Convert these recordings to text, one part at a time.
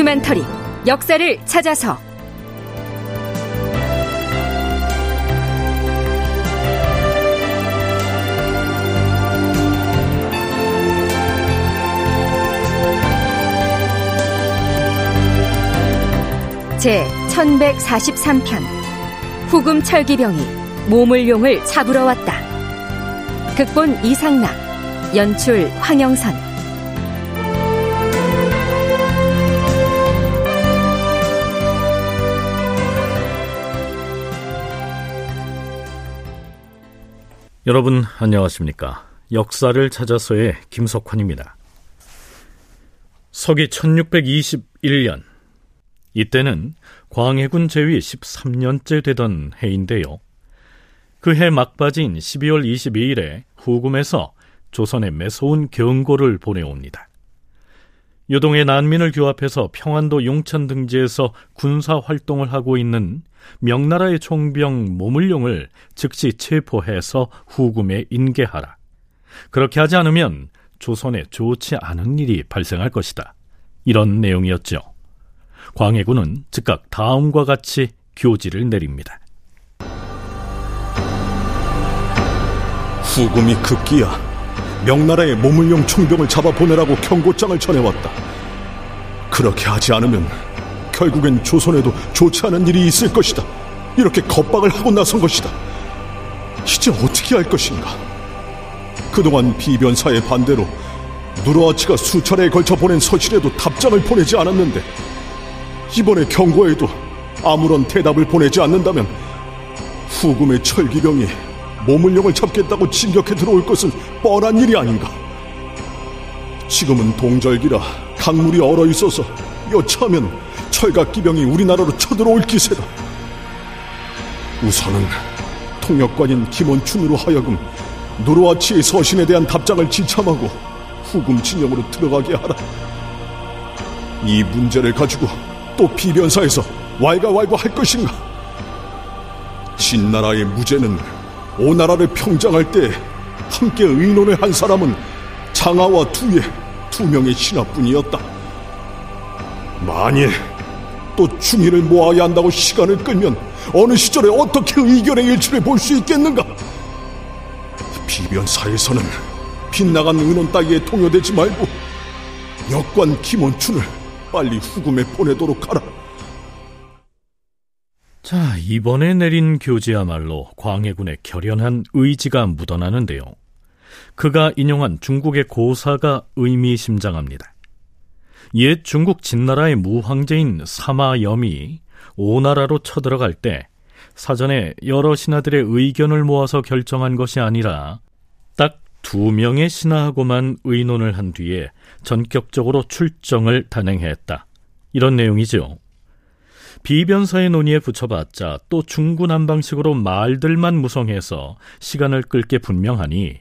다큐멘터리 역사를 찾아서 제 1143편 후금 철기병이 모물용을 잡으러 왔다. 극본 이상락 연출 황영선 여러분 안녕하십니까? 역사를 찾아서의 김석환입니다. 서기 1621년 이때는 광해군 제위 13년째 되던 해인데요. 그 해 막바지인 12월 22일에 후금에서 조선에 매서운 경고를 보내옵니다. 요동의 난민을 규합해서 평안도 용천 등지에서 군사 활동을 하고 있는 명나라의 총병 모물룡을 즉시 체포해서 후금에 인계하라. 그렇게 하지 않으면 조선에 좋지 않은 일이 발생할 것이다. 이런 내용이었죠. 광해군은 즉각 다음과 같이 교지를 내립니다. 후금이 급기야 명나라의 모물용 총병을 잡아보내라고 경고장을 전해왔다. 그렇게 하지 않으면 결국엔 조선에도 좋지 않은 일이 있을 것이다. 이렇게 겁박을 하고 나선 것이다. 이제 어떻게 할 것인가? 그동안 비변사의 반대로 누르아치가 수차례에 걸쳐 보낸 서실에도 답장을 보내지 않았는데 이번에 경고에도 아무런 대답을 보내지 않는다면 후금의 철기병이 모물령을 잡겠다고 진격해 들어올 것은 뻔한 일이 아닌가. 지금은 동절기라 강물이 얼어 있어서 여차하면 철갑기병이 우리나라로 쳐들어올 기세다. 우선은 통역관인 김원춘으로 하여금 노르와치의 서신에 대한 답장을 지참하고 후금 진영으로 들어가게 하라. 이 문제를 가지고 또 비변사에서 왈가왈부 할 것인가? 진나라의 무죄는 오나라를 평장할 때 함께 의논을 한 사람은 장하와 투의 두 명의 신하뿐이었다. 만일 또 중의를 모아야 한다고 시간을 끌면 어느 시절에 어떻게 의견의 일치를 볼 수 있겠는가? 비변사에서는 빗나간 의논 따위에 통요되지 말고 역관 김원춘을 빨리 후금에 보내도록 하라. 자, 이번에 내린 교지야말로 광해군의 결연한 의지가 묻어나는데요. 그가 인용한 중국의 고사가 의미심장합니다. 옛 중국 진나라의 무황제인 사마염이 오나라로 쳐들어갈 때 사전에 여러 신하들의 의견을 모아서 결정한 것이 아니라 딱 두 명의 신하하고만 의논을 한 뒤에 전격적으로 출정을 단행했다. 이런 내용이죠. 비변사의 논의에 붙여봤자 또 중구난방식으로 말들만 무성해서 시간을 끌게 분명하니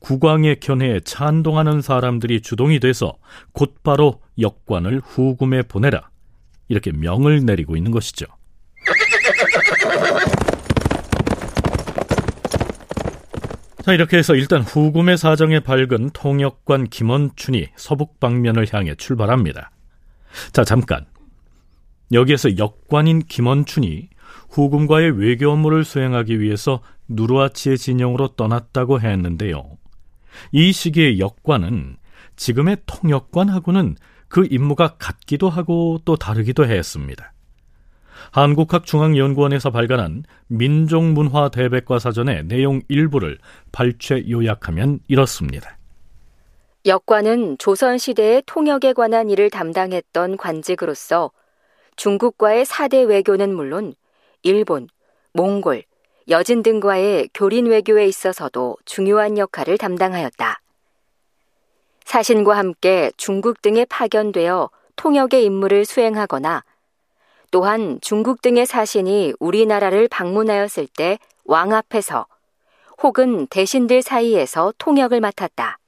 국왕의 견해에 찬동하는 사람들이 주동이 돼서 곧바로 역관을 후금에 보내라. 이렇게 명을 내리고 있는 것이죠. 자, 이렇게 해서 일단 후금의 사정에 밝은 통역관 김원춘이 서북 방면을 향해 출발합니다. 자, 잠깐. 여기에서 역관인 김원춘이 후금과의 외교 업무를 수행하기 위해서 누르아치의 진영으로 떠났다고 했는데요. 이 시기의 역관은 지금의 통역관하고는 그 임무가 같기도 하고 또 다르기도 했습니다. 한국학중앙연구원에서 발간한 민족문화 대백과 사전의 내용 일부를 발췌 요약하면 이렇습니다. 역관은 조선시대의 통역에 관한 일을 담당했던 관직으로서 중국과의 사대 외교는 물론 일본, 몽골, 여진 등과의 교린 외교에 있어서도 중요한 역할을 담당하였다. 사신과 함께 중국 등에 파견되어 통역의 임무를 수행하거나 또한 중국 등의 사신이 우리나라를 방문하였을 때 왕 앞에서 혹은 대신들 사이에서 통역을 맡았다.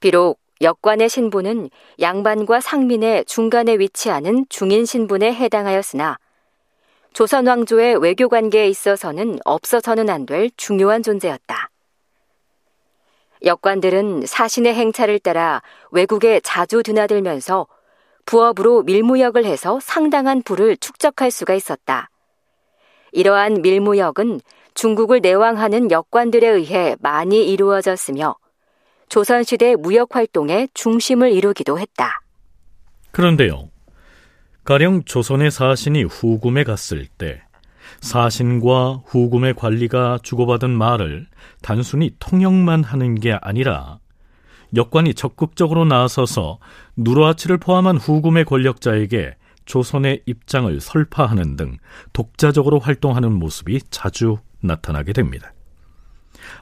비록 역관의 신분은 양반과 상민의 중간에 위치하는 중인 신분에 해당하였으나 조선 왕조의 외교 관계에 있어서는 없어서는 안 될 중요한 존재였다. 역관들은 사신의 행차를 따라 외국에 자주 드나들면서 부업으로 밀무역을 해서 상당한 부를 축적할 수가 있었다. 이러한 밀무역은 중국을 내왕하는 역관들에 의해 많이 이루어졌으며 조선시대 무역 활동의 중심을 이루기도 했다. 그런데요. 가령 조선의 사신이 후금에 갔을 때 사신과 후금의 관리가 주고받은 말을 단순히 통역만 하는 게 아니라 역관이 적극적으로 나서서 누르하치를 포함한 후금의 권력자에게 조선의 입장을 설파하는 등 독자적으로 활동하는 모습이 자주 나타나게 됩니다.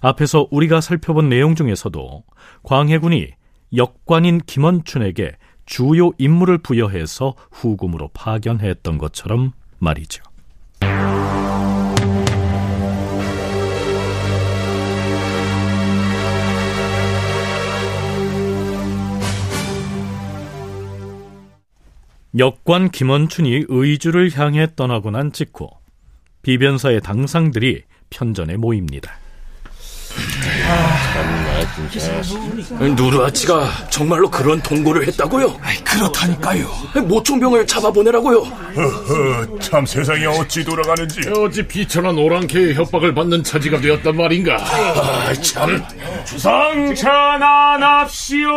앞에서 우리가 살펴본 내용 중에서도 광해군이 역관인 김원춘에게 주요 임무를 부여해서 후금으로 파견했던 것처럼 말이죠. 역관 김원춘이 의주를 향해 떠나고 난 직후 비변사의 당상들이 편전에 모입니다. 누르아치가 정말로 그런 통보를 했다고요? 그렇다니까요. 모총병을 잡아보내라고요. 허허, 참 세상이 어찌 돌아가는지. 어찌 비천한 오랑캐의 협박을 받는 처지가 되었단 말인가. 아, 참. 성천안합시오.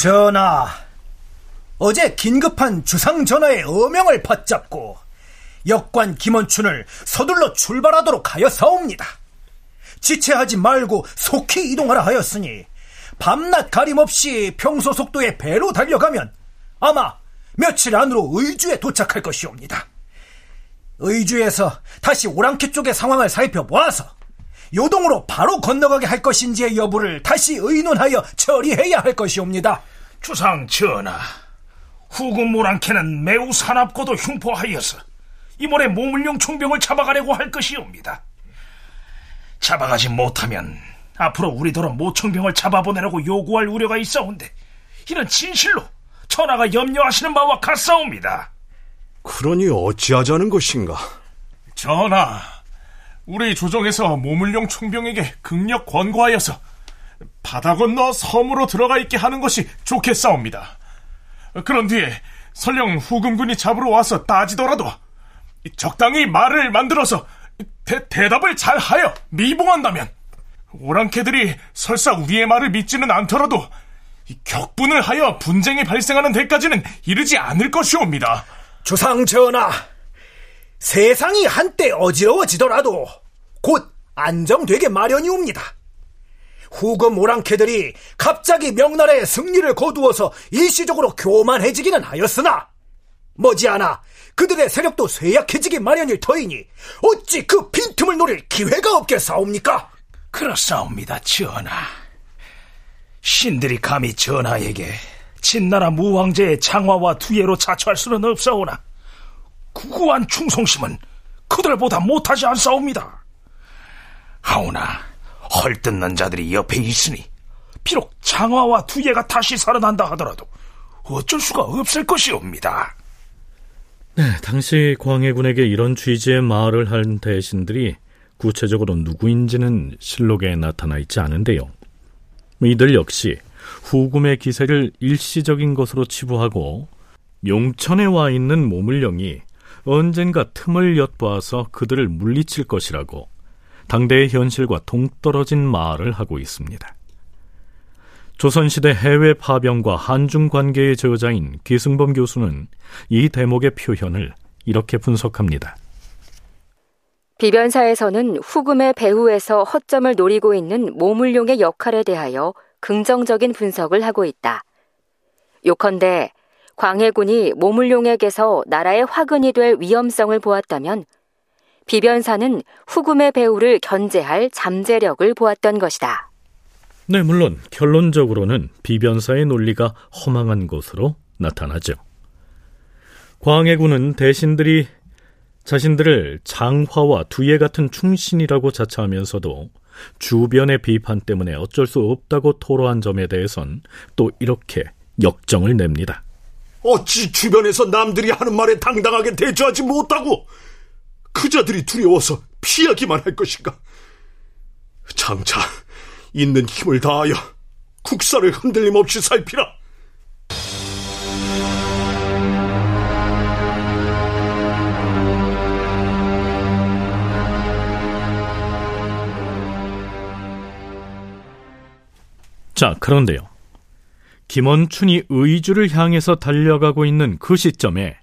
전하, 어제 긴급한 주상 전하의 어명을 받잡고 역관 김원춘을 서둘러 출발하도록 하여사옵니다. 지체하지 말고 속히 이동하라 하였으니 밤낮 가림 없이 평소 속도의 배로 달려가면 아마 며칠 안으로 의주에 도착할 것이옵니다. 의주에서 다시 오랑캐 쪽의 상황을 살펴보아서 요동으로 바로 건너가게 할 것인지의 여부를 다시 의논하여 처리해야 할 것이옵니다. 주상 전하, 후금 모랑캐는 매우 사납고도 흉포하여서 이번에 모물용 총병을 잡아가려고 할 것이옵니다. 잡아가지 못하면 앞으로 우리더러 모총병을 잡아보내라고 요구할 우려가 있어온데 이는 진실로 전하가 염려하시는 바와 같사옵니다. 그러니 어찌하자는 것인가? 전하, 우리 조정에서 모물용 총병에게 극력 권고하여서 바다 건너 섬으로 들어가 있게 하는 것이 좋겠사옵니다. 그런 뒤에 설령 후금군이 잡으러 와서 따지더라도 적당히 말을 만들어서 대, 대답을 잘 하여 미봉한다면 오랑캐들이 설사 우리의 말을 믿지는 않더라도 격분을 하여 분쟁이 발생하는 데까지는 이르지 않을 것이옵니다. 주상 전하, 세상이 한때 어지러워지더라도 곧 안정되게 마련이옵니다. 후금 오랑캐들이 갑자기 명나라의 승리를 거두어서 일시적으로 교만해지기는 하였으나 머지않아 그들의 세력도 쇠약해지기 마련일 터이니 어찌 그 빈틈을 노릴 기회가 없겠사옵니까? 그렇사옵니다, 전하. 신들이 감히 전하에게 진나라 무왕제의 장화와 투예로 자처할 수는 없사오나 구구한 충성심은 그들보다 못하지 않사옵니다. 하오나 헐뜯는 자들이 옆에 있으니 비록 장화와 투예가 다시 살아난다 하더라도 어쩔 수가 없을 것이옵니다. 네, 당시 광해군에게 이런 취지의 말을 한 대신들이 구체적으로 누구인지는 실록에 나타나 있지 않은데요. 이들 역시 후금의 기세를 일시적인 것으로 치부하고 용천에 와 있는 모물령이 언젠가 틈을 엿보아서 그들을 물리칠 것이라고 당대의 현실과 동떨어진 말을 하고 있습니다. 조선시대 해외 파병과 한중 관계의 저자인 기승범 교수는 이 대목의 표현을 이렇게 분석합니다. 비변사에서는 후금의 배후에서 허점을 노리고 있는 모물룡의 역할에 대하여 긍정적인 분석을 하고 있다. 요컨대 광해군이 모물룡에게서 나라의 화근이 될 위험성을 보았다면 비변사는 후금의 배후를 견제할 잠재력을 보았던 것이다. 네, 물론 결론적으로는 비변사의 논리가 허망한 것으로 나타나죠. 광해군은 대신들이 자신들을 장화와 두예 같은 충신이라고 자처하면서도 주변의 비판 때문에 어쩔 수 없다고 토로한 점에 대해선 또 이렇게 역정을 냅니다. 어찌 주변에서 남들이 하는 말에 당당하게 대처하지 못하고 그 자들이 두려워서 피하기만 할 것인가? 장차 있는 힘을 다하여 국사를 흔들림 없이 살피라. 자, 그런데요. 김원춘이 의주를 향해서 달려가고 있는 그 시점에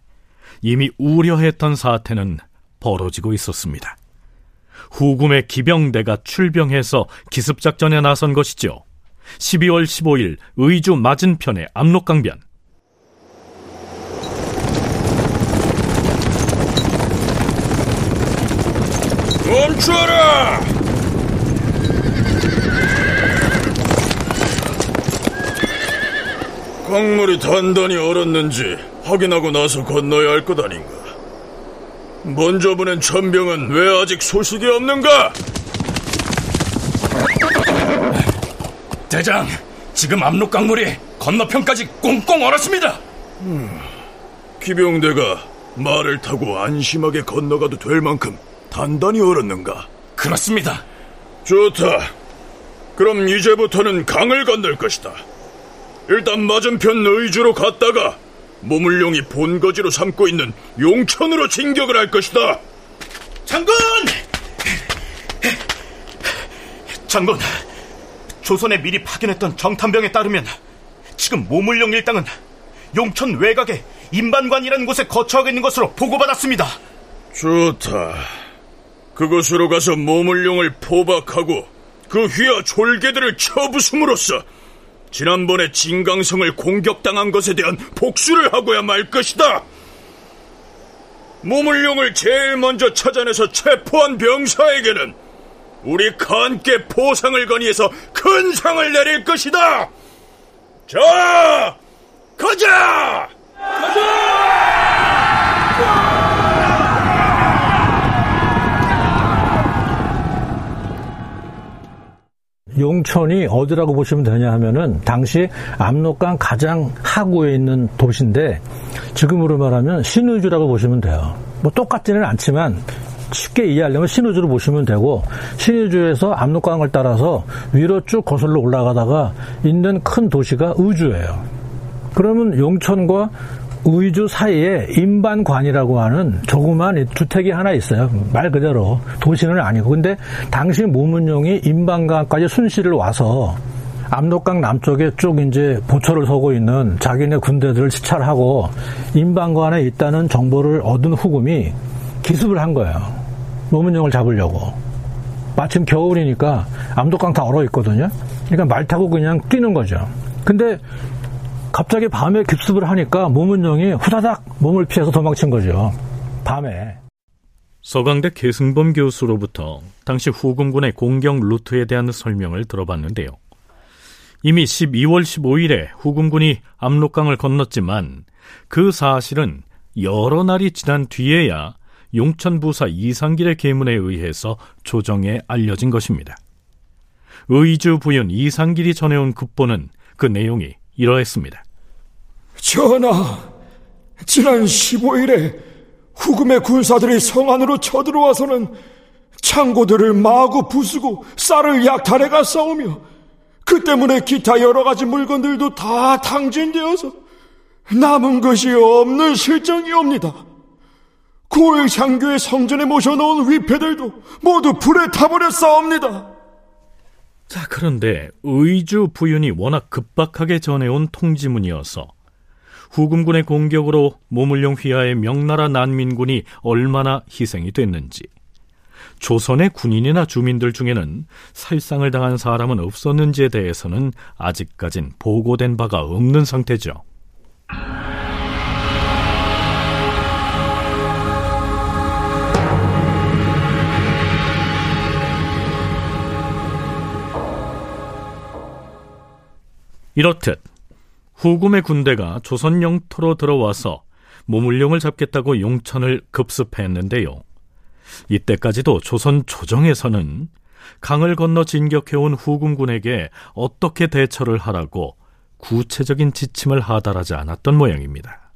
이미 우려했던 사태는 벌어지고 있었습니다. 후금의 기병대가 출병해서 기습작전에 나선 것이죠. 12월 15일 의주 맞은편의 압록강변. 멈춰라! 강물이 단단히 얼었는지 확인하고 나서 건너야 할 것 아닌가? 먼저 보낸 천병은 왜 아직 소식이 없는가? 대장, 지금 압록 강물이 건너편까지 꽁꽁 얼었습니다. 기병대가 말을 타고 안심하게 건너가도 될 만큼 단단히 얼었는가? 그렇습니다. 좋다. 그럼 이제부터는 강을 건널 것이다. 일단 맞은편 의주로 갔다가 모물룡이 본거지로 삼고 있는 용천으로 진격을 할 것이다. 장군! 장군, 조선에 미리 파견했던 정탐병에 따르면 지금 모물룡 일당은 용천 외곽의 임반관이라는 곳에 거처하고 있는 것으로 보고받았습니다. 좋다. 그곳으로 가서 모물룡을 포박하고 그 휘하 졸개들을 쳐부숨으로써 지난번에 진강성을 공격당한 것에 대한 복수를 하고야 말 것이다. 모물룡을 제일 먼저 찾아내서 체포한 병사에게는 우리 칸께 포상을 건의해서 큰 상을 내릴 것이다. 자, 가자! 용천이 어디라고 보시면 되냐 하면은 당시 압록강 가장 하구에 있는 도시인데 지금으로 말하면 신의주라고 보시면 돼요. 뭐 똑같지는 않지만 쉽게 이해하려면 신의주로 보시면 되고 신의주에서 압록강을 따라서 위로 쭉 거슬러 올라가다가 있는 큰 도시가 의주예요. 그러면 용천과 의주 사이에 임반관이라고 하는 조그만 주택이 하나 있어요. 말 그대로 도시는 아니고. 근데 당시 모문용이 임반관까지 순시를 와서 압록강 남쪽에 쭉 이제 보초를 서고 있는 자기네 군대들을 시찰하고 임반관에 있다는 정보를 얻은 후금이 기습을 한 거예요. 모문용을 잡으려고. 마침 겨울이니까 압록강 다 얼어 있거든요. 그러니까 말 타고 그냥 뛰는 거죠. 근데 갑자기 밤에 급습을 하니까 모문용이 후다닥 몸을 피해서 도망친 거죠. 밤에. 서강대 계승범 교수로부터 당시 후금군의 공격 루트에 대한 설명을 들어봤는데요. 이미 12월 15일에 후금군이 압록강을 건넜지만 그 사실은 여러 날이 지난 뒤에야 용천부사 이상길의 계문에 의해서 조정에 알려진 것입니다. 의주 부윤 이상길이 전해온 급보는 그 내용이 이러했습니다. 전하, 지난 15일에 후금의 군사들이 성 안으로 쳐들어와서는 창고들을 마구 부수고 쌀을 약탈해가 싸우며 그 때문에 기타 여러 가지 물건들도 다 탕진되어서 남은 것이 없는 실정이옵니다. 고을 장교의 성전에 모셔놓은 위패들도 모두 불에 타버렸사옵니다. 자, 그런데 의주 부윤이 워낙 급박하게 전해온 통지문이어서 후금군의 공격으로 모물룡 휘하의 명나라 난민군이 얼마나 희생이 됐는지 조선의 군인이나 주민들 중에는 살상을 당한 사람은 없었는지에 대해서는 아직까진 보고된 바가 없는 상태죠. 이렇듯 후금의 군대가 조선 영토로 들어와서 모물룡을 잡겠다고 용천을 급습했는데요. 이때까지도 조선 조정에서는 강을 건너 진격해온 후금군에게 어떻게 대처를 하라고 구체적인 지침을 하달하지 않았던 모양입니다.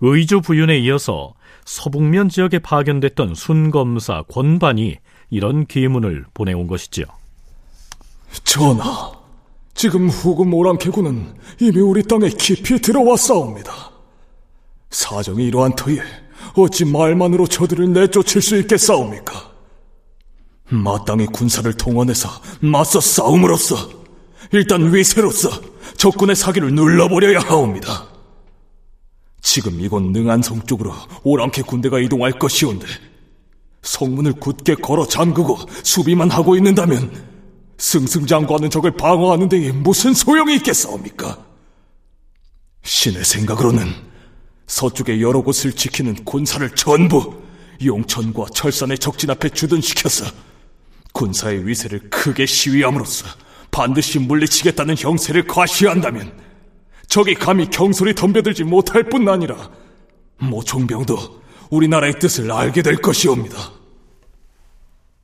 의주 부윤에 이어서 서북면 지역에 파견됐던 순검사 권반이 이런 기문을 보내온 것이지요. 전하, 지금 후금 오랑캐군은 이미 우리 땅에 깊이 들어왔사옵니다. 사정이 이러한 터에 어찌 말만으로 저들을 내쫓을 수 있겠사옵니까? 마땅히 군사를 동원해서 맞서 싸움으로써 일단 위세로서 적군의 사기를 눌러버려야 하옵니다. 지금 이곳 능안성 쪽으로 오랑캐 군대가 이동할 것이온데 성문을 굳게 걸어 잠그고 수비만 하고 있는다면 승승장구하는 적을 방어하는 데에 무슨 소용이 있겠사옵니까? 신의 생각으로는 서쪽의 여러 곳을 지키는 군사를 전부 용천과 철산의 적진 앞에 주둔시켜서 군사의 위세를 크게 시위함으로써 반드시 물리치겠다는 형세를 과시한다면 적이 감히 경솔히 덤벼들지 못할 뿐 아니라 모총병도 우리나라의 뜻을 알게 될 것이옵니다.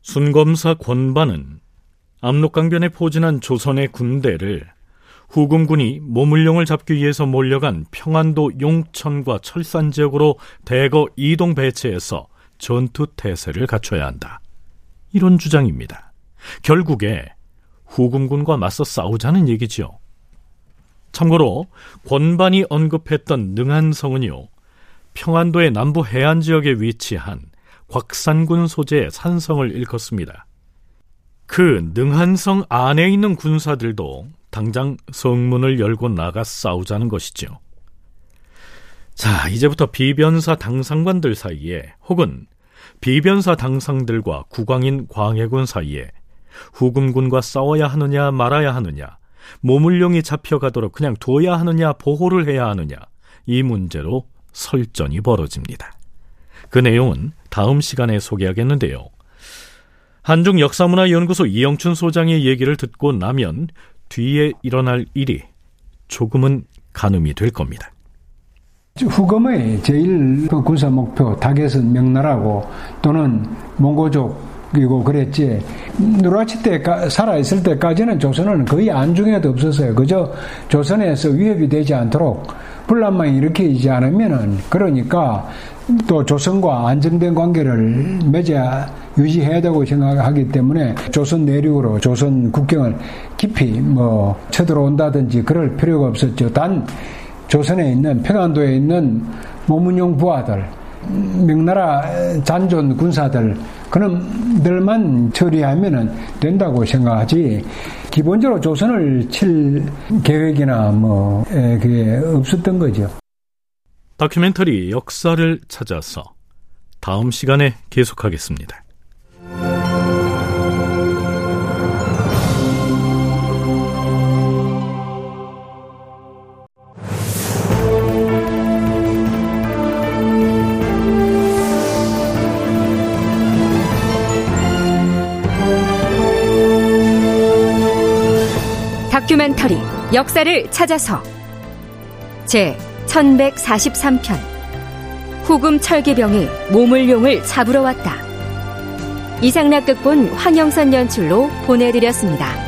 순검사 권반은 압록강변에 포진한 조선의 군대를 후금군이 모물룡을 잡기 위해서 몰려간 평안도 용천과 철산 지역으로 대거 이동 배치해서 전투 태세를 갖춰야 한다. 이런 주장입니다. 결국에 후금군과 맞서 싸우자는 얘기지요. 참고로 권반이 언급했던 능한성은요, 평안도의 남부 해안 지역에 위치한 곽산군 소재의 산성을 일컫습니다. 그 능한성 안에 있는 군사들도 당장 성문을 열고 나가 싸우자는 것이죠. 자, 이제부터 비변사 당상관들 사이에 혹은 비변사 당상들과 국왕인 광해군 사이에 후금군과 싸워야 하느냐 말아야 하느냐 모문룡이 잡혀가도록 그냥 둬야 하느냐 보호를 해야 하느냐 이 문제로 설전이 벌어집니다. 그 내용은 다음 시간에 소개하겠는데요. 한중 역사문화연구소 이영춘 소장의 얘기를 듣고 나면 뒤에 일어날 일이 조금은 가늠이 될 겁니다. 후금의 제일 그 군사 목표 타겟은 명나라고 또는 몽고족 그리고 그랬지 누라치 때 살아있을 때까지는 조선은 거의 안중에도 없었어요. 그저 조선에서 위협이 되지 않도록 분란만 일으키지 않으면은 그러니까 또 조선과 안정된 관계를 맺어 유지해야 되고 생각하기 때문에 조선 내륙으로 조선 국경을 깊이 뭐 쳐들어온다든지 그럴 필요가 없었죠. 단 조선에 있는 평안도에 있는 모문용 부하들, 명나라 잔존 군사들 그놈들만 처리하면 된다고 생각하지 기본적으로 조선을 칠 계획이나 뭐 그게 없었던 거죠. 다큐멘터리 역사를 찾아서 다음 시간에 계속하겠습니다. 역사를 찾아서 제 1143편 후금 철기병이 모물룡을 잡으러 왔다. 이상락 극본 황영선 연출로 보내드렸습니다.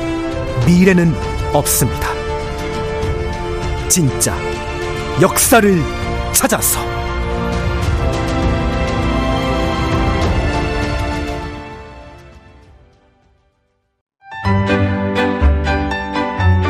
미래는 없습니다. 진짜 역사를 찾아서